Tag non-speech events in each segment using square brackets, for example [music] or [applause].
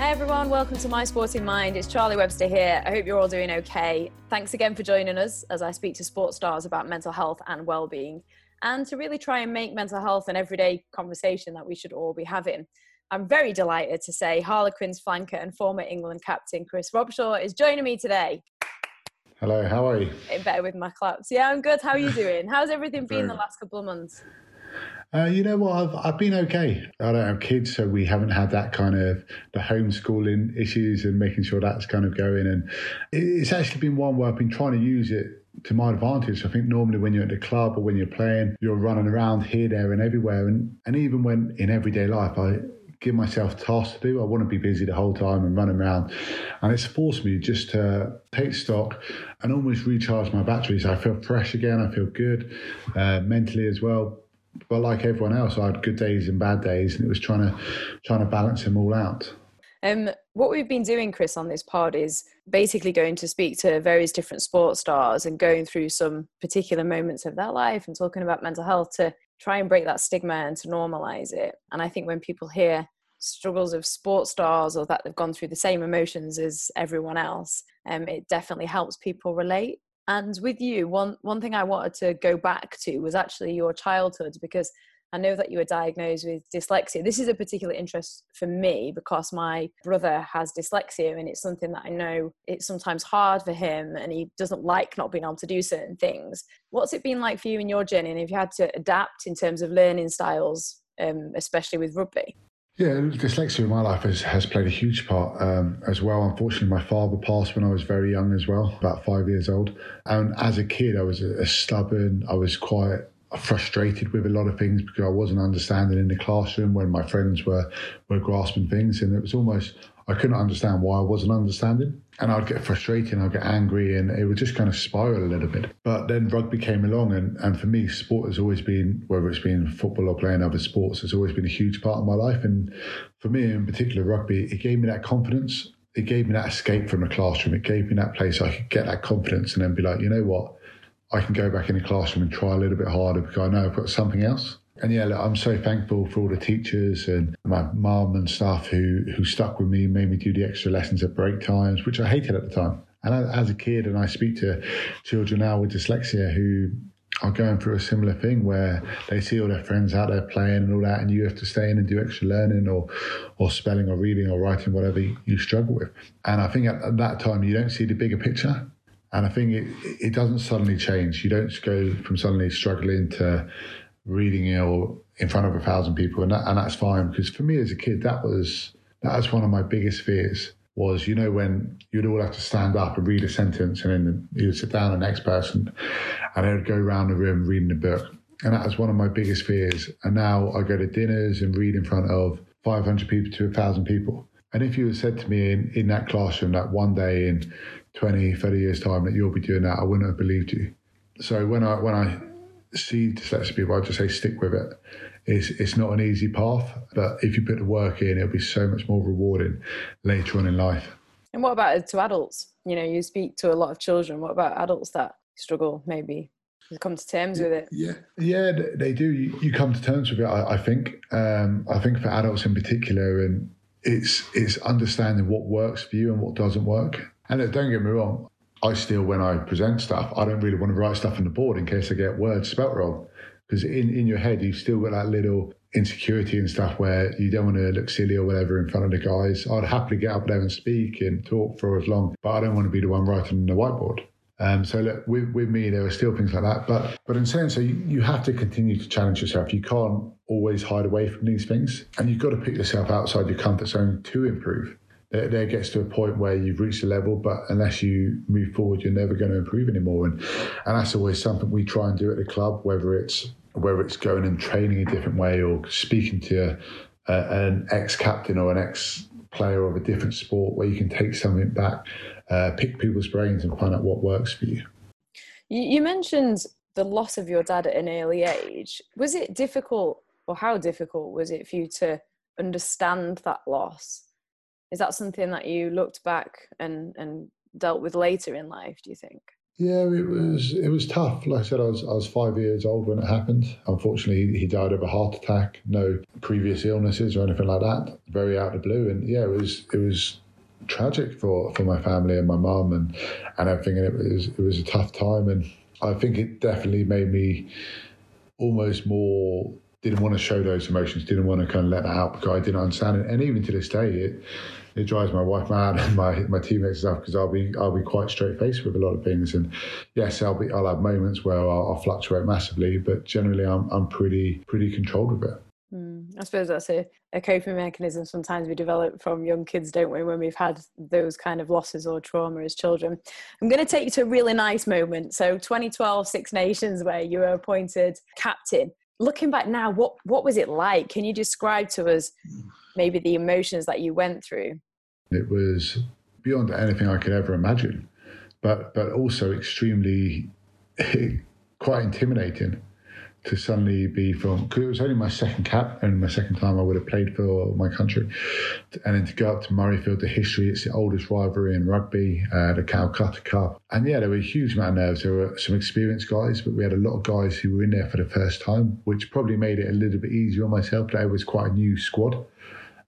Hey everyone, welcome to My Sporting Mind. It's Charlie Webster here. I hope you're all doing okay. Thanks again for joining us as I speak to sports stars about mental health and well-being and to really try and make mental health an everyday conversation that we should all be having. I'm very delighted to say Harlequins flanker and former England captain Chris Robshaw is joining me today. Hello, how are you? better with my claps. Yeah, I'm good. How are you doing? How's everything been the last couple of months? Uh, you know what? I've, I've been okay. I don't have kids, so we haven't had that kind of the homeschooling issues and making sure that's kind of going. And it's actually been one where I've been trying to use it to my advantage. I think normally when you're at the club or when you're playing, you're running around here, there, and everywhere. And and even when in everyday life, I give myself tasks to do. I want to be busy the whole time and running around. And it's forced me just to take stock and almost recharge my batteries. I feel fresh again. I feel good uh, mentally as well but like everyone else, I had good days and bad days, and it was trying to trying to balance them all out. Um, what we've been doing, Chris, on this pod is basically going to speak to various different sports stars and going through some particular moments of their life and talking about mental health to try and break that stigma and to normalize it. And I think when people hear struggles of sports stars or that they've gone through the same emotions as everyone else, um, it definitely helps people relate. And with you, one one thing I wanted to go back to was actually your childhood because I know that you were diagnosed with dyslexia. This is a particular interest for me because my brother has dyslexia and it's something that I know it's sometimes hard for him and he doesn't like not being able to do certain things. What's it been like for you in your journey and have you had to adapt in terms of learning styles, um, especially with rugby? Yeah, dyslexia in my life has, has played a huge part um, as well. Unfortunately, my father passed when I was very young as well, about five years old. And as a kid, I was a, a stubborn, I was quite frustrated with a lot of things because I wasn't understanding in the classroom when my friends were, were grasping things. And it was almost, I couldn't understand why I wasn't understanding. And I'd get frustrated and I'd get angry and it would just kind of spiral a little bit. But then rugby came along and, and for me, sport has always been, whether it's been football or playing other sports, has always been a huge part of my life. And for me in particular, rugby, it gave me that confidence. It gave me that escape from the classroom. It gave me that place I could get that confidence and then be like, you know what? I can go back in the classroom and try a little bit harder because I know I've got something else. And yeah, look, I'm so thankful for all the teachers and my mum and stuff who who stuck with me, made me do the extra lessons at break times, which I hated at the time. And as a kid, and I speak to children now with dyslexia who are going through a similar thing where they see all their friends out there playing and all that, and you have to stay in and do extra learning or, or spelling or reading or writing, whatever you struggle with. And I think at that time, you don't see the bigger picture. And I think it, it doesn't suddenly change. You don't go from suddenly struggling to reading or in front of a thousand people, and that, and that's fine. Because for me as a kid, that was that was one of my biggest fears. Was you know when you'd all have to stand up and read a sentence, and then you'd sit down the next person, and they would go around the room reading the book, and that was one of my biggest fears. And now I go to dinners and read in front of 500 people to a thousand people. And if you had said to me in, in that classroom that one day in 20, 30 years' time that you'll be doing that, I wouldn't have believed you. So when I when I see dyslexic people, I just say stick with it. It's it's not an easy path, but if you put the work in, it'll be so much more rewarding later on in life. And what about to adults? You know, you speak to a lot of children. What about adults that struggle maybe come to terms with it? Yeah, yeah, they do. You, you come to terms with it. I, I think. Um, I think for adults in particular, and it's it's understanding what works for you and what doesn't work. And don't get me wrong, I still, when I present stuff, I don't really want to write stuff on the board in case I get words spelt wrong. Because in, in your head, you've still got that little insecurity and stuff where you don't want to look silly or whatever in front of the guys. I'd happily get up there and speak and talk for as long, but I don't want to be the one writing on the whiteboard. Um, so look, with, with me, there are still things like that. But but in saying so, you, you have to continue to challenge yourself. You can't always hide away from these things, and you've got to put yourself outside your comfort zone to improve there, there gets to a point where you've reached a level, but unless you move forward, you're never going to improve anymore. And and that's always something we try and do at the club, whether it's whether it's going and training a different way or speaking to a, an ex captain or an ex player of a different sport, where you can take something back, uh, pick people's brains, and find out what works for you. You mentioned the loss of your dad at an early age. Was it difficult, or how difficult was it for you to understand that loss? Is that something that you looked back and and dealt with later in life do you think Yeah, it was it was tough. Like I said, I was I was five years old when it happened. Unfortunately, he died of a heart attack. No previous illnesses or anything like that. Very out of the blue, and yeah, it was it was tragic for, for my family and my mum and and everything. And it was it was a tough time, and I think it definitely made me almost more didn't want to show those emotions, didn't want to kind of let that out because I didn't understand it. And even to this day, it it drives my wife mad and my my teammates stuff because I'll be I'll be quite straight faced with a lot of things. And yes, I'll be I'll have moments where I'll, I'll fluctuate massively, but generally I'm I'm pretty pretty controlled with it. Mm, I suppose that's a, a coping mechanism sometimes we develop from young kids, don't we, when we've had those kind of losses or trauma as children. I'm going to take you to a really nice moment. So 2012 Six Nations, where you were appointed captain. Looking back now, what, what was it like? Can you describe to us maybe the emotions that you went through? It was beyond anything I could ever imagine, but but also extremely [laughs] quite intimidating to suddenly be from because it was only my second cap and my second time I would have played for my country, and then to go up to Murrayfield, the history it's the oldest rivalry in rugby, uh, the Calcutta Cup, and yeah, there were a huge amount of nerves. There were some experienced guys, but we had a lot of guys who were in there for the first time, which probably made it a little bit easier on myself. That it was quite a new squad.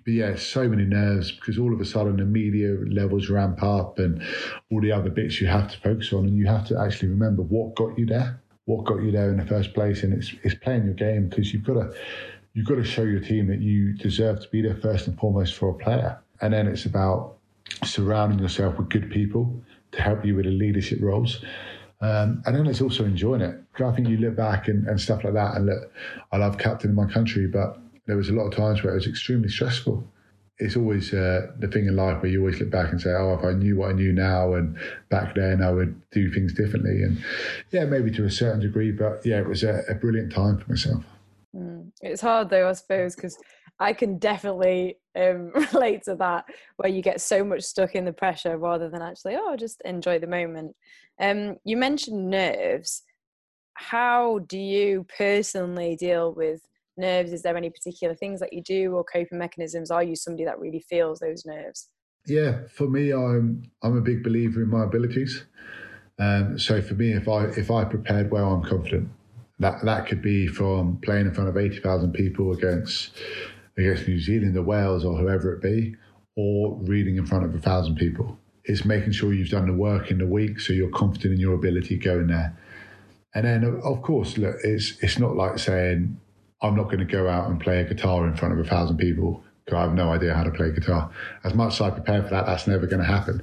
But yeah, so many nerves because all of a sudden the media levels ramp up and all the other bits you have to focus on, and you have to actually remember what got you there what got you there in the first place, and it's it's playing your game because you've got to you've got to show your team that you deserve to be there first and foremost for a player, and then it's about surrounding yourself with good people to help you with the leadership roles. Um, and then it's also enjoying it. I think you look back and, and stuff like that, and look, I love captain captaining my country, but there was a lot of times where it was extremely stressful it's always uh, the thing in life where you always look back and say, "Oh, if I knew what I knew now, and back then, I would do things differently." And yeah, maybe to a certain degree, but yeah, it was a, a brilliant time for myself. Mm. It's hard though, I suppose, because I can definitely um, [laughs] relate to that, where you get so much stuck in the pressure rather than actually, oh, just enjoy the moment. Um, you mentioned nerves. How do you personally deal with nerves? Is there any particular things that you do or coping mechanisms? Are you somebody that really feels those nerves? Yeah, for me, I'm I'm a big believer in my abilities. Um, so for me, if I if I prepared well, I'm confident. That that could be from playing in front of eighty thousand people against against New Zealand or Wales or whoever it be, or reading in front of a thousand people. It's making sure you've done the work in the week, so you're confident in your ability going there. And then, of course, look, it's it's not like saying I'm not going to go out and play a guitar in front of a thousand people because I have no idea how to play guitar. As much as I prepare for that, that's never going to happen.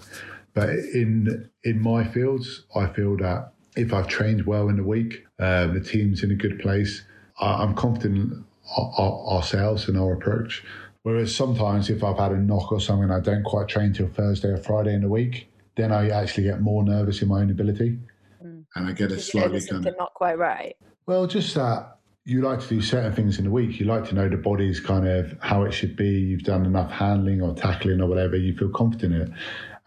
But in in my fields, I feel that if I've trained well in the week, uh, the team's in a good place. I, am confident our, our, ourselves and our approach. Whereas sometimes if I've had a knock or something, I don't quite train till Thursday or Friday in the week, then I actually get more nervous in my own ability, mm. and I get a slightly kind of not quite right. Well, just that you like to do certain things in the week. You like to know the body's kind of how it should be. You've done enough handling or tackling or whatever. You feel confident in it.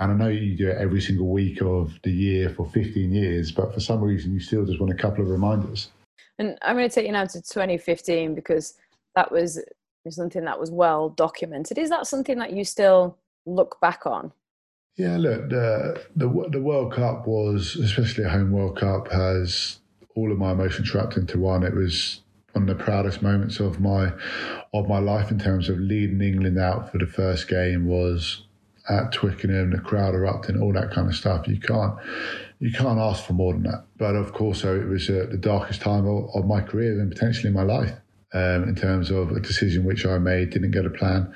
And I know you do it every single week of the year for 15 years, but for some reason you still just want a couple of reminders. And I'm going to take you now to 2015 because that was something that was well documented. Is that something that you still look back on? Yeah, look, the, the the World Cup was, especially a home World Cup, has all of my emotions wrapped into one. It was one of the proudest moments of my of my life in terms of leading England out for the first game was at Twickenham, the crowd erupting, all that kind of stuff. You can't you can't ask for more than that. But of course, so it was uh, the darkest time of, of, my career and potentially my life um, in terms of a decision which I made, didn't get a plan,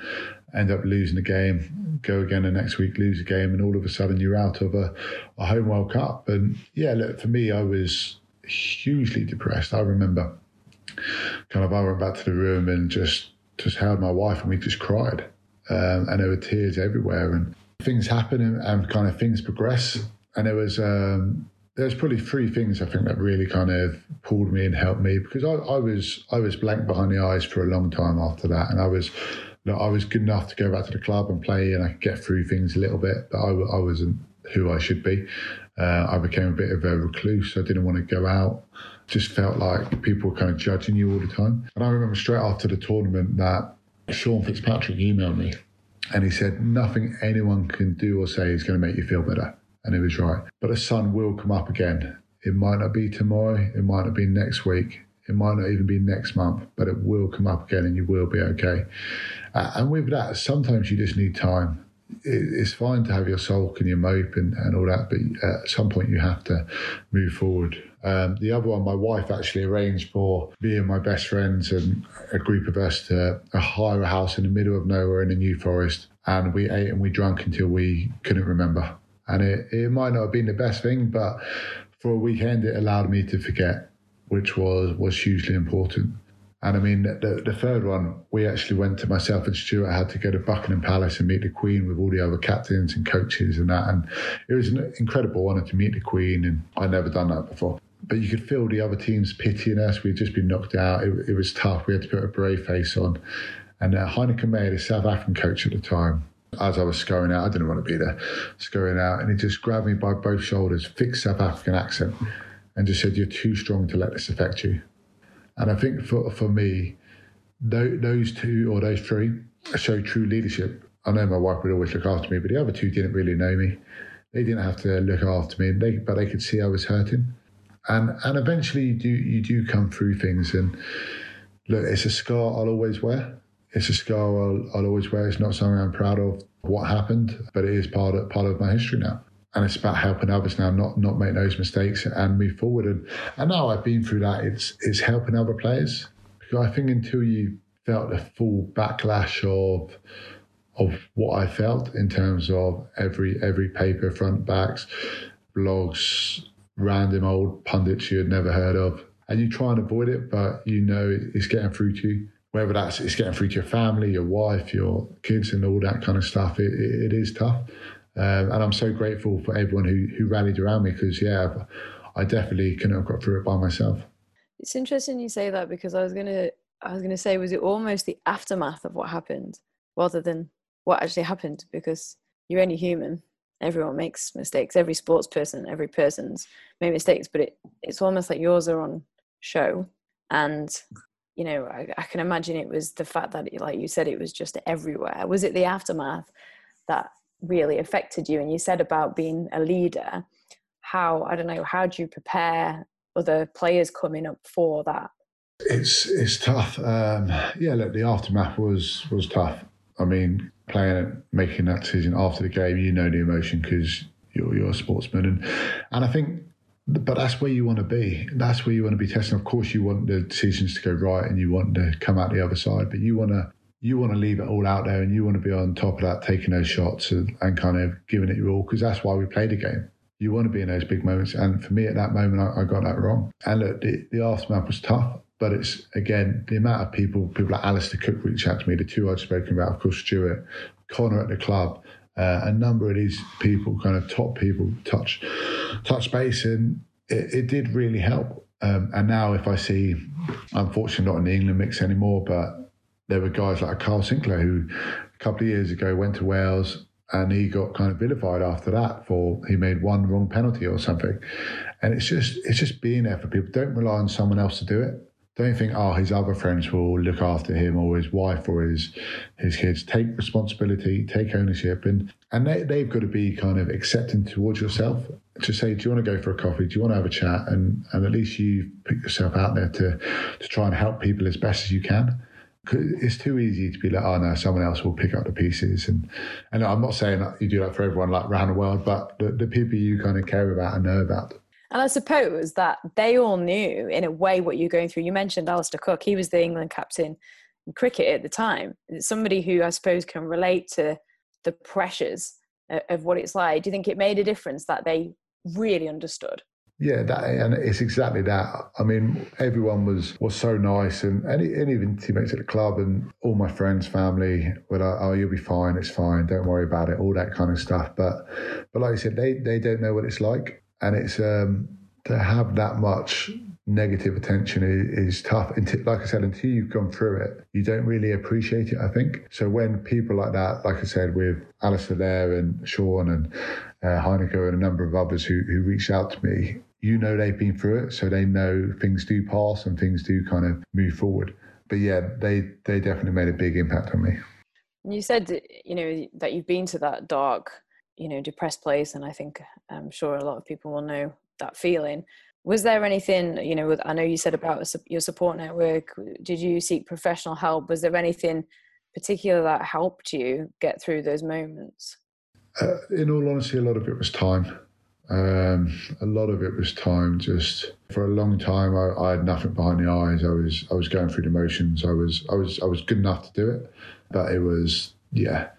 end up losing the game, go again the next week, lose a game, and all of a sudden you're out of a, a home World Cup. And yeah, look, for me, I was hugely depressed. I remember kind of I went back to the room and just just held my wife and we just cried. Um, and there were tears everywhere and things happen and, and kind of things progress. And there was um, there's probably three things I think that really kind of pulled me and helped me because I, I was I was blank behind the eyes for a long time after that, and I was you know, I was good enough to go back to the club and play, and I could get through things a little bit, but I, I wasn't who I should be. Uh, I became a bit of a recluse. I didn't want to go out just felt like people were kind of judging you all the time. And I remember straight after the tournament that Sean Fitzpatrick emailed me and he said, Nothing anyone can do or say is going to make you feel better. And he was right. But the sun will come up again. It might not be tomorrow, it might not be next week, it might not even be next month, but it will come up again and you will be okay. Uh, and with that, sometimes you just need time. It, it's fine to have your sulk and your mope and, and all that, but at some point you have to move forward. Um, the other one, my wife actually arranged for me and my best friends and a group of us to hire a house in the middle of nowhere in the New Forest. And we ate and we drank until we couldn't remember. And it, it might not have been the best thing, but for a weekend, it allowed me to forget, which was, was hugely important. And I mean, the, the third one, we actually went to myself and Stuart had to go to Buckingham Palace and meet the Queen with all the other captains and coaches and that. And it was an incredible honour to meet the Queen, and I'd never done that before. But you could feel the other teams pitying us. We'd just been knocked out. It, it was tough. We had to put a brave face on. And uh, Heyneke Meyer, the South African coach at the time, as I was scurrying out, I didn't want to be there, scurrying out, and he just grabbed me by both shoulders, fixed South African accent, and just said, You're too strong to let this affect you. And I think for, for me, those two or those three show true leadership. I know my wife would always look after me, but the other two didn't really know me. They didn't have to look after me, they, but they could see I was hurting. And and eventually you do you do come through things. And look, it's a scar I'll always wear. It's a scar I'll, I'll always wear. It's not something I'm proud of what happened, but it is part of part of my history now and it's about helping others now, not not make those mistakes and move forward. And, and now I've been through that, it's it's helping other players because I think until you felt the full backlash of of what I felt in terms of every every paper front backs, blogs, random old pundits you had never heard of, and you try and avoid it, but you know it's getting through to you. Whether that's it's getting through to your family, your wife, your kids, and all that kind of stuff, it, it, it is tough. Um, and I'm so grateful for everyone who, who rallied around me because, yeah, I definitely couldn't have got through it by myself. It's interesting you say that because I was gonna I was gonna say was it almost the aftermath of what happened rather than what actually happened because you're only human. Everyone makes mistakes. Every sports person, every person's made mistakes, but it, it's almost like yours are on show. And you know, I, I can imagine it was the fact that, like you said, it was just everywhere. Was it the aftermath that really affected you and you said about being a leader how i don't know how do you prepare other players coming up for that it's it's tough um, yeah look the aftermath was was tough i mean playing it making that decision after the game you know the emotion because you're, you're a sportsman and and i think but that's where you want to be. That's where you want to be testing. Of course, you want the decisions to go right and you want to come out the other side, but you want to you want to leave it all out there and you want to be on top of that, taking those shots and, and kind of giving it your all because that's why we play the game. You want to be in those big moments. And for me at that moment, I, I got that wrong. And look, the, the aftermath was tough. But it's again the amount of people, people like Alastair Cook reach out to me, the two I've spoken about, of course, Stuart, Conor at the club, uh, a number of these people, kind of top people, touch touch base, and it, it did really help. Um, and now, if I see, unfortunately, not in the England mix anymore, but there were guys like Kyle Sinckler who a couple of years ago went to Wales and he got kind of vilified after that for he made one wrong penalty or something. And it's just it's just being there for people. Don't rely on someone else to do it. Don't think, oh, his other friends will look after him or his wife or his his kids. Take responsibility, take ownership, and and they, they've got to be kind of accepting towards yourself to say, do you want to go for a coffee? Do you want to have a chat? And and at least you put yourself out there to to try and help people as best as you can it's too easy to be like, oh no, someone else will pick up the pieces. And and I'm not saying that you do that for everyone like around the world, but the, the people you kind of care about and know about. And I suppose that they all knew in a way what you're going through. You mentioned Alastair Cook, he was the England captain in cricket at the time. Somebody who I suppose can relate to the pressures of what it's like. Do you think it made a difference that they really understood? Yeah, that, and it's exactly that. I mean, everyone was was so nice, and, and, and even teammates at the club and all my friends, family were like, "Oh, you'll be fine. It's fine. Don't worry about it." All that kind of stuff. But but like I said, they they don't know what it's like, and it's um, to have that much negative attention is, is tough. Until, like I said, until you've gone through it, you don't really appreciate it. I think so. When people like that, like I said, with Alastair there and Sean and uh, Heyneke and a number of others who who reached out to me, you know they've been through it, so they know things do pass and things do kind of move forward. But yeah, they they definitely made a big impact on me. You said you know that you've been to that dark you know depressed place and i think i'm sure a lot of people will know that feeling was there anything you know i know you said about your support network did you seek professional help was there anything particular that helped you get through those moments uh, in all honesty a lot of it was time um, a lot of it was time. Just for a long time, I, I, had nothing behind the eyes. I was I was going through the motions. I was I was I was good enough to do it, but it was yeah.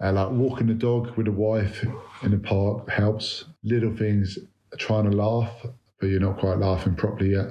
Uh, like walking the dog with a wife in the park helps. Little things, trying to laugh, but you're not quite laughing properly yet.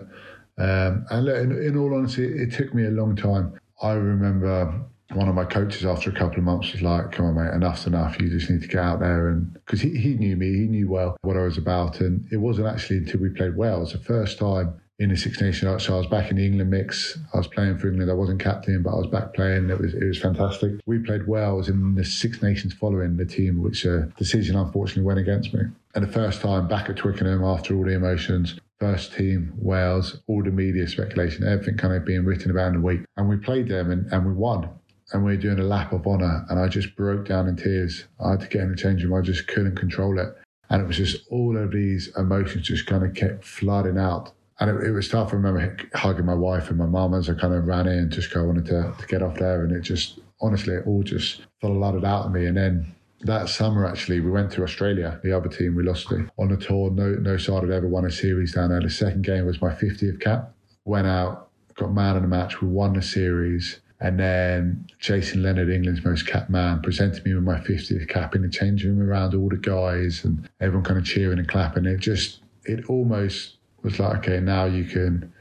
Um, and in, in all honesty, it took me a long time. I remember one of my coaches after a couple of months was like, "Come on, mate, enough's enough. You just need to get out there." And because he, he knew me, he knew well what I was about, and it wasn't actually until we played Wales the first time in the Six Nations. So I was back in the England mix. I was playing for England. I wasn't captain, but I was back playing. It was it was fantastic. We played Wales in the Six Nations following the team, which uh, decision unfortunately went against me. And the first time back at Twickenham after all the emotions, first team Wales, all the media speculation, everything kind of being written about in the week, and we played them and, and we won and we were doing a lap of honour, and I just broke down in tears. I had to get in the change room. I just couldn't control it. And it was just all of these emotions just kind of kept flooding out. And it, it was tough. I remember hugging my wife and my mum as I kind of ran in, just I wanted to, to get off there. And it just, honestly, it all just flooded out of me. And then that summer, actually, we went to Australia. The other team, we lost it on the tour. No, no side had ever won a series down there. The second game was my 50th cap. Went out, got man in the match. We won the series. And then Jason Leonard, England's most capped man, presented me with my 50th cap in the changing room around all the guys and everyone kind of cheering and clapping. It just, it almost was like, okay, now you can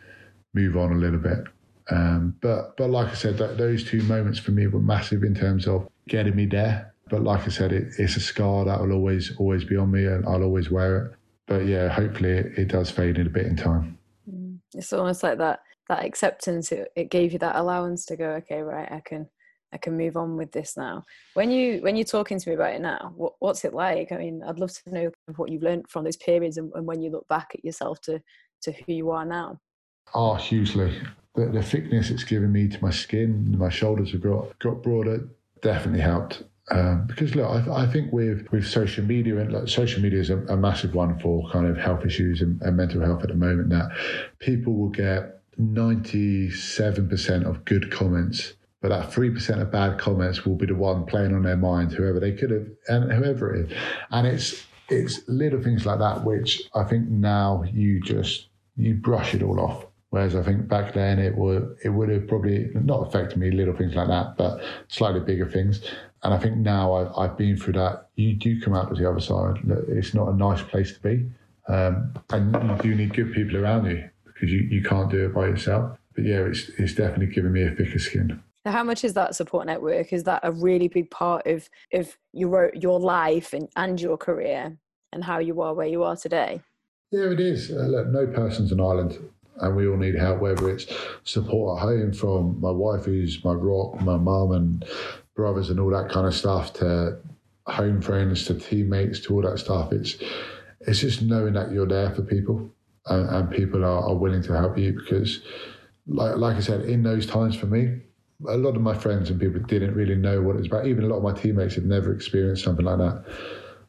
move on a little bit. Um, but but like I said, that, those two moments for me were massive in terms of getting me there. But like I said, it, it's a scar that will always always be on me, and I'll always wear it. But yeah, hopefully it, it does fade in a bit in time. Mm. It's almost like that that acceptance it, it gave you that allowance to go okay right i can i can move on with this now. When you when you're talking to me about it now what, what's it like? I mean i'd love to know what you've learned from those periods and, and when you look back at yourself to to who you are now. Oh hugely. The, the thickness it's given me to my skin my shoulders have got got broader definitely helped. Um, because look, I, I, think with with social media and like, social media is a, a, massive one for kind of health issues and, and mental health at the moment. That people will get 97% of good comments, but that 3% of bad comments will be the one playing on their mind, whoever they could have, and whoever it is. And it's, it's little things like that, which I think now you just, you brush it all off. Whereas I think back then it would it would have probably not affected me little things like that, but slightly bigger things. And I think now I've, I've been through that. You do come out to the other side. It's not a nice place to be, um, and you do need good people around you because you, you can't do it by yourself. But yeah, it's, it's definitely given me a thicker skin. how much is that support network? Is that a really big part of, of your, your life and, and your career and how you are where you are today? Yeah, it is. Uh, look, no person's an island and we all need help, whether it's support at home from my wife, who's my rock, my mum and brothers and all that kind of stuff, to home friends, to teammates, to all that stuff. It's it's just knowing that you're there for people and, and people are, are, willing to help you because, like, like I said, in those times for me, a lot of my friends and people didn't really know what it was about. Even a lot of my teammates had never experienced something like that.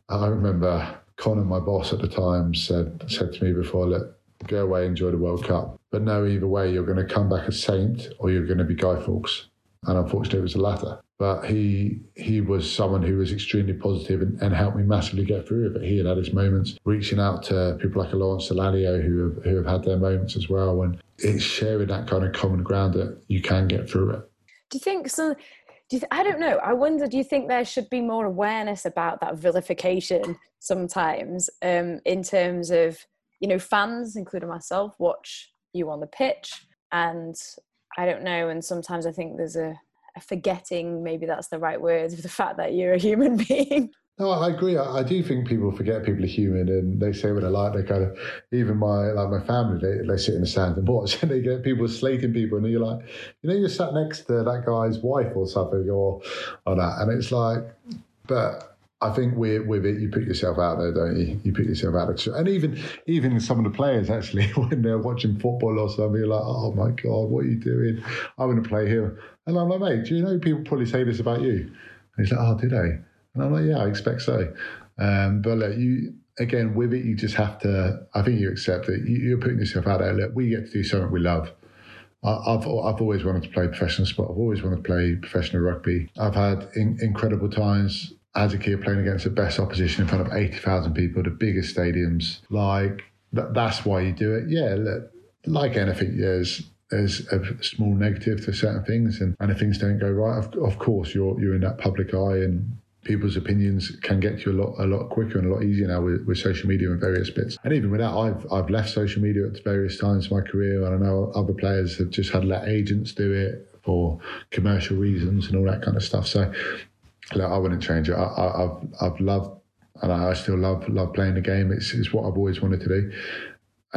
I remember Conor, my boss at the time, said said to me before, "Look, go away, enjoy the World Cup, but no, either way, you're going to come back a saint or you're going to be Guy Fawkes." And unfortunately, it was the latter but he he was someone who was extremely positive and, and helped me massively get through it. But he had had his moments, reaching out to people like Lawrence Dallaglio who have, who have had their moments as well, and it's sharing that kind of common ground that you can get through it. Do you think so? Do you th- I don't know. I wonder. Do you think there should be more awareness about that vilification sometimes, um, in terms of you know fans, including myself, watch you on the pitch, and I don't know. And sometimes I think there's a forgetting maybe that's the right word [laughs] the fact that you're a human [laughs] being no, I agree. I, I, do think people forget people are human, and they say what they like. They kind of, even my like my family, they, they sit in the stand and watch, [laughs] and they get people slating people, and you're like, you know, you're sat next to that guy's wife or something, or or that, and it's like, but I think with with it, you put yourself out there, don't you? You put yourself out there, and even even some of the players actually, when they're watching football or something, you're like, oh my god, what are you doing? I want to play here, and I'm like, mate, do you know people probably say this about you? And he's like, oh, did they? And I'm like, yeah, I expect so. Um, but look, you again with it, you just have to. I think you accept it. You, are putting yourself out there. Look, we get to do something we love. I, have I've always wanted to play professional sport. I've always wanted to play professional rugby. I've had in, incredible times as a kid playing against the best opposition in front of eighty thousand people, the biggest stadiums. Like that, that's why you do it. Yeah, look, like anything, there's there's a small negative to certain things, and, and if things don't go right, of, of course you're you're in that public eye, and people's opinions can get to you a lot a lot quicker and a lot easier now with, with social media and various bits. And even with that, I've I've left social media at various times in my career, and I know other players have just had let agents do it for commercial reasons and all that kind of stuff. So, look, I wouldn't change it. I, have I've loved and I still love love playing the game. It's it's what I've always wanted to do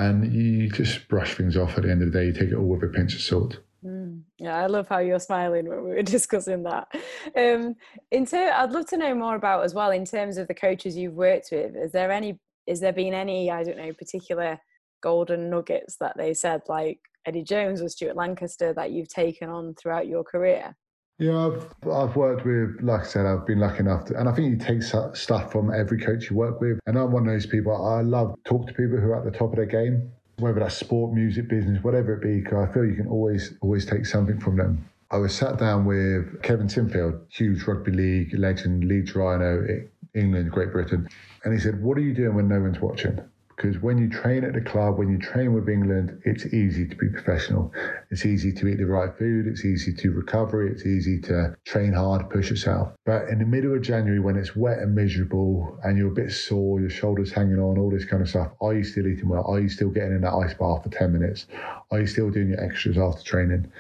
and you just brush things off at the end of the day. You take it all with a pinch of salt. Mm, yeah, I love how you're smiling when we were [laughs] discussing that. Um, in ter- I'd love to know more about as well in terms of the coaches you've worked with. Is there any? Is there been any? I don't know, particular golden nuggets that they said, like Eddie Jones or Stuart Lancaster, that you've taken on throughout your career? Yeah, I've, I've worked with, like I said, I've been lucky enough to, and I think you take stuff from every coach you work with. And I'm one of those people, I love talk to people who are at the top of their game, whether that's sport, music, business, whatever it be, because I feel you can always, always take something from them. I was sat down with Kevin Sinfield, huge rugby league legend, Leeds Rhino, England, Great Britain. And he said, What are you doing when no one's watching? Because when you train at the club, when you train with England, it's easy to be professional. It's easy to eat the right food. It's easy to recover. It's easy to train hard, push yourself. But in the middle of January, when it's wet and miserable and you're a bit sore, your shoulders hanging on, all this kind of stuff, are you still eating well? Are you still getting in that ice bath for 10 minutes? Are you still doing your extras after training?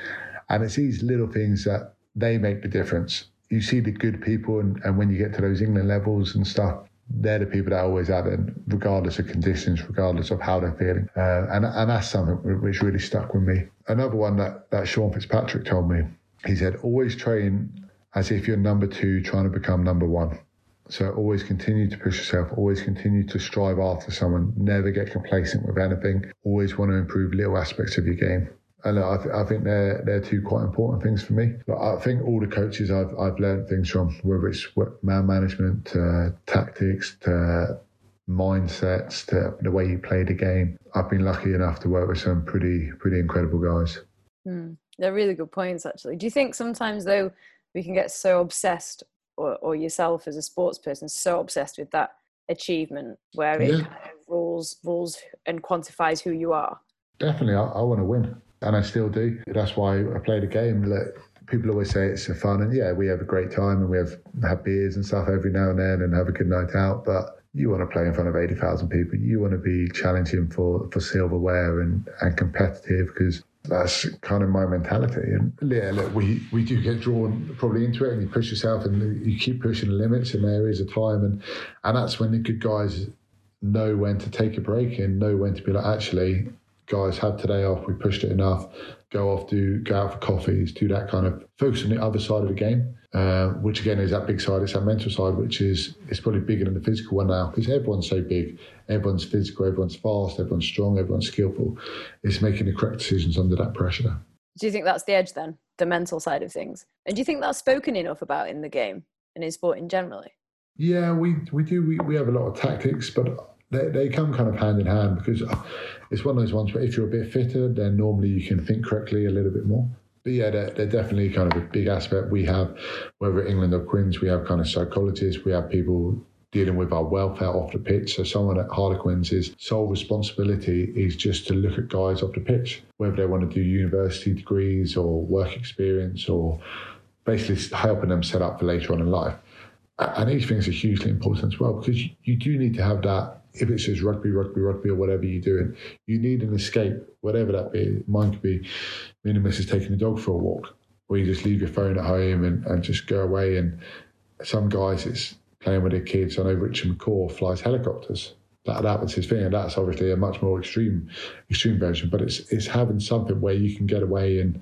And it's these little things that they make the difference. You see the good people, and, and when you get to those England levels and stuff, they're the people that always have it, regardless of conditions, regardless of how they're feeling. Uh, and, and that's something which really stuck with me. Another one that, that Sean Fitzpatrick told me, he said, always train as if you're number two trying to become number one. So always continue to push yourself, always continue to strive after someone, never get complacent with anything, always want to improve little aspects of your game. And I, th- I, think they're they're two quite important things for me. But I think all the coaches I've I've learned things from, whether it's man management, to tactics, to mindsets, to the way you play the game. I've been lucky enough to work with some pretty pretty incredible guys. Mm, they're really good points, actually. Do you think sometimes though we can get so obsessed, or, or yourself as a sports person, so obsessed with that achievement where it yeah. kind of rules rules and quantifies who you are? Definitely, I, I want to win and I still do. That's why I play the game. Like, people always say it's fun, and yeah, we have a great time, and we have have beers and stuff every now and then, and have a good night out. But you want to play in front of eighty thousand people. You want to be challenging for for silverware and and competitive because that's kind of my mentality. And yeah, look, we, we do get drawn probably into it and you push yourself and you keep pushing the limits in areas of time. And, and that's when the good guys know when to take a break and know when to be like, actually, guys have today off, we pushed it enough, go off, do go out for coffees, do that kind of focus on the other side of the game, uh, which again is that big side, it's that mental side, which is it's probably bigger than the physical one now because everyone's so big, everyone's physical, everyone's fast, everyone's strong, everyone's skillful. It's making the correct decisions under that pressure. Do you think that's the edge then, the mental side of things? And do you think that's spoken enough about in the game and in sport in generally? Yeah, we we do. We, we have a lot of tactics, but they, they come kind of hand in hand because uh, it's one of those ones where if you're a bit fitter, then normally you can think correctly a little bit more. But yeah, they're, they're definitely kind of a big aspect. We have, whether England or Quins, we have kind of psychologists, we have people dealing with our welfare off the pitch. So someone at Harlequins' sole responsibility is just to look at guys off the pitch, whether they want to do university degrees or work experience or basically helping them set up for later on in life. And these things are hugely important as well because you do need to have that if it says rugby, rugby, rugby, or whatever you're doing, you need an escape, whatever that be. Mine could be me and missus taking the dog for a walk, or you just leave your phone at home and, and just go away. And some guys, it's playing with their kids. I know Richard McCaw flies helicopters. That, that was his thing, and that's obviously a much more extreme extreme version. But it's it's having something where you can get away and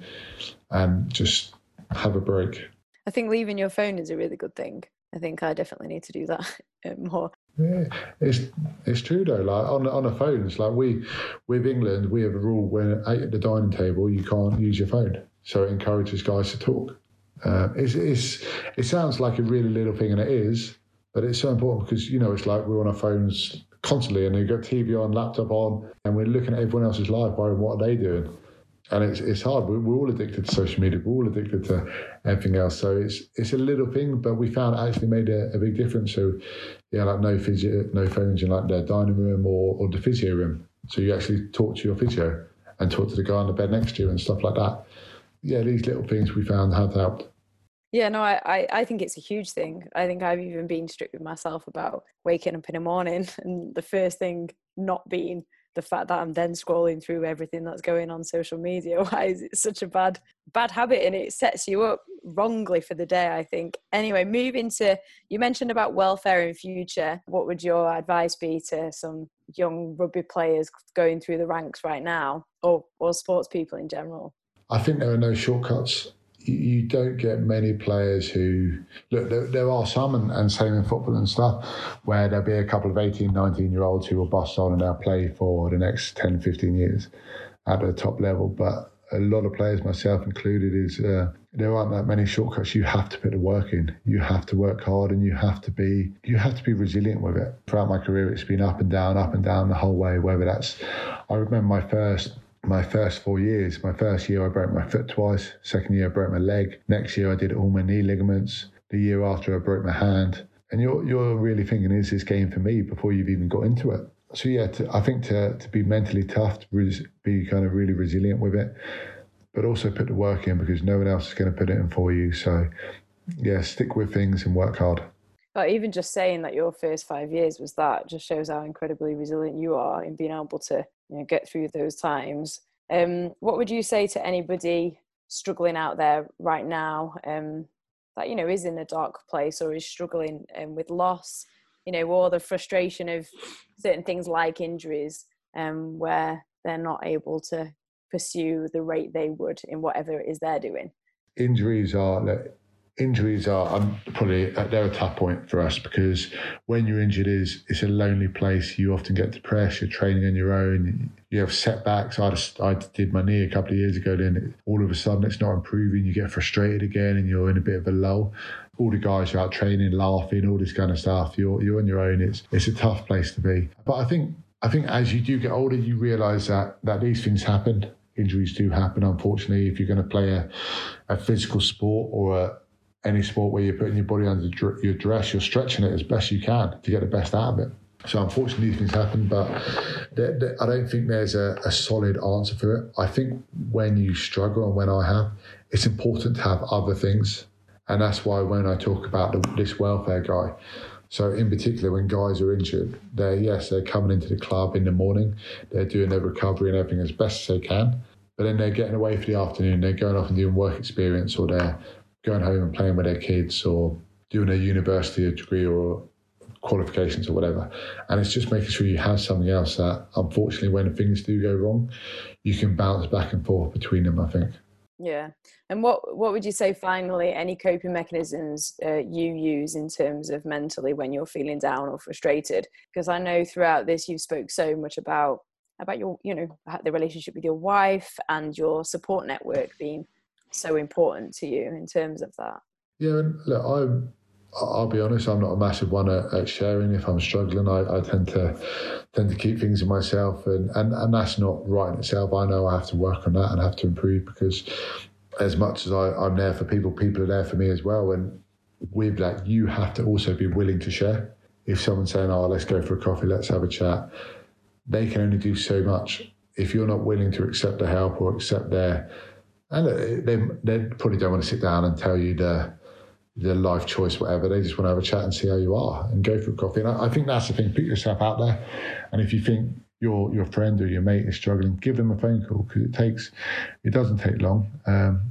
and just have a break. I think leaving your phone is a really good thing. I think I definitely need to do that [laughs] more. Yeah, it's it's true though. Like on on a phone, it's like we with England, we have a rule when at the dining table you can't use your phone, so it encourages guys to talk. Uh, it's, it's it sounds like a really little thing, and it is, But it's so important because, you know, it's like we're on our phones constantly and you've got TV on, laptop on, and we're looking at everyone else's life, wondering what are they doing? And it's, it's hard. We're, we're all addicted to social media. We're all addicted to everything else. So it's it's a little thing, but we found it actually made a, a big difference. So yeah, like no physio, no phones in like the dining room or, or the physio room. So you actually talk to your physio and talk to the guy on the bed next to you and stuff like that. Yeah, these little things we found have helped. Yeah, no, I, I, I think it's a huge thing. I think I've even been strict with myself about waking up in the morning [laughs] and the first thing not being the fact that I'm then scrolling through everything that's going on social media. [laughs] Why is it such a bad bad habit and it sets you up wrongly for the day, I think. Anyway, moving to you mentioned about welfare in future. What would your advice be to some young rugby players going through the ranks right now or or sports people in general? I think there are no shortcuts you don't get many players who look there, there are some and, and, same in football and stuff where there'll be a couple of 18 19 year olds who will bust on and they'll play for the next 10 15 years at the top level. But a lot of players myself included is uh, there aren't that many shortcuts you have to put the work in. You have to work hard and you have to be you have to be resilient with it. Throughout my career it's been up and down up and down the whole way whether that's i remember my first my first four years. My first year, I broke my foot twice. Second year, I broke my leg. Next year, I did all my knee ligaments. The year after, I broke my hand. And you're you're really thinking, is this game for me before you've even got into it? So yeah, to, I think to to be mentally tough, to res, be kind of really resilient with it, but also put the work in because no one else is going to put it in for you. So yeah, stick with things and work hard. But even just saying that your first five years was that just shows how incredibly resilient you are in being able to you know, get through those times. Um, what would you say to anybody struggling out there right now um, that you know is in a dark place or is struggling um, with loss, you know, or the frustration of certain things like injuries, um, where they're not able to pursue the rate they would in whatever it is they're doing? Injuries are injuries are um, probably uh, they're a tough point for us because when you're injured is it's a lonely place. You often get depressed you're training on your own you have setbacks. I, just, I did my knee a couple of years ago then all of a sudden it's not improving. You get frustrated again and you're in a bit of a lull. All the guys are out training laughing all this kind of stuff. You're, you're on your own. It's, it's a tough place to be. But I think I think as you do get older you realize that that these things happen. Injuries do happen unfortunately. If you're going to play a, a physical sport or a any sport where you're putting your body under your dress, you're stretching it as best you can to get the best out of it. So unfortunately, these things happen, but I don't think there's a, a, solid answer for it. I think when you struggle and when I have, it's important to have other things, and that's why when I talk about the, this welfare guy, so in particular when guys are injured, they're yes they're coming into the club in the morning, they're doing their recovery and everything as best as they can, but then they're getting away for the afternoon, they're going off and doing work experience or they're going home and playing with their kids or doing a university degree or qualifications or whatever. And it's just making sure you have something else that, unfortunately, when things do go wrong, you can bounce back and forth between them. I think. Yeah, and what what would you say finally? Any coping mechanisms uh, you use in terms of mentally when you're feeling down or frustrated? Because I know throughout this you've spoke so much about about your you know the relationship with your wife and your support network being so important to you in terms of that? Yeah, look, I'm. I'll be honest. I'm not a massive one at, at sharing. If I'm struggling, I, I, tend to tend to keep things to myself, and, and and that's not right in itself. I know I have to work on that and have to improve because, as much as I, I'm there for people, people are there for me as well. And with that, you have to also be willing to share. If someone's saying, "Oh, let's go for a coffee, let's have a chat," they can only do so much. If you're not willing to accept the help or accept their and they they probably don't want to sit down and tell you the the life choice, whatever. They just want to have a chat and see how you are and go for a coffee. And I, I think that's the thing. Put yourself out there, and if you think your your friend or your mate is struggling, give them a phone call because it takes it doesn't take long. Um,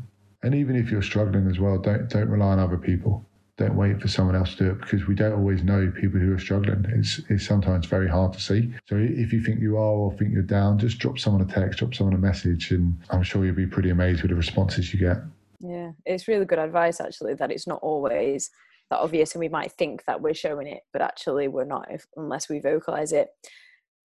and even if you're struggling as well, don't don't rely on other people don't wait for someone else to do it because we don't always know people who are struggling. It's, it's sometimes very hard to see. So if you think you are or think you're down, just drop someone a text, drop someone a message, and I'm sure you'll be pretty amazed with the responses you get. Yeah, it's really good advice actually that it's not always that obvious and we might think that we're showing it, but actually we're not if, unless we vocalize it.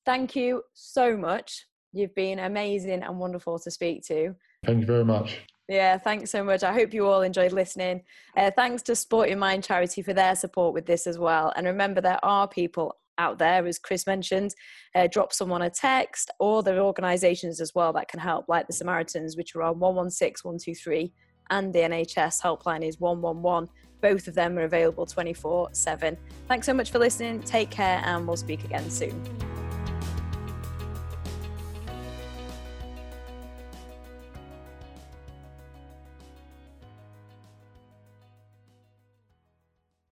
Thank you so much. You've been amazing and wonderful to speak to. Thank you very much. Yeah, thanks so much. I hope you all enjoyed listening. Uh, thanks to Sporting Mind Charity for their support with this as well. And remember, there are people out there, as Chris mentioned, uh, drop someone a text or there are organisations as well that can help, like the Samaritans, which are on 116 123, and the NHS helpline is 111. Both of them are available 24 7. Thanks so much for listening. Take care, and we'll speak again soon.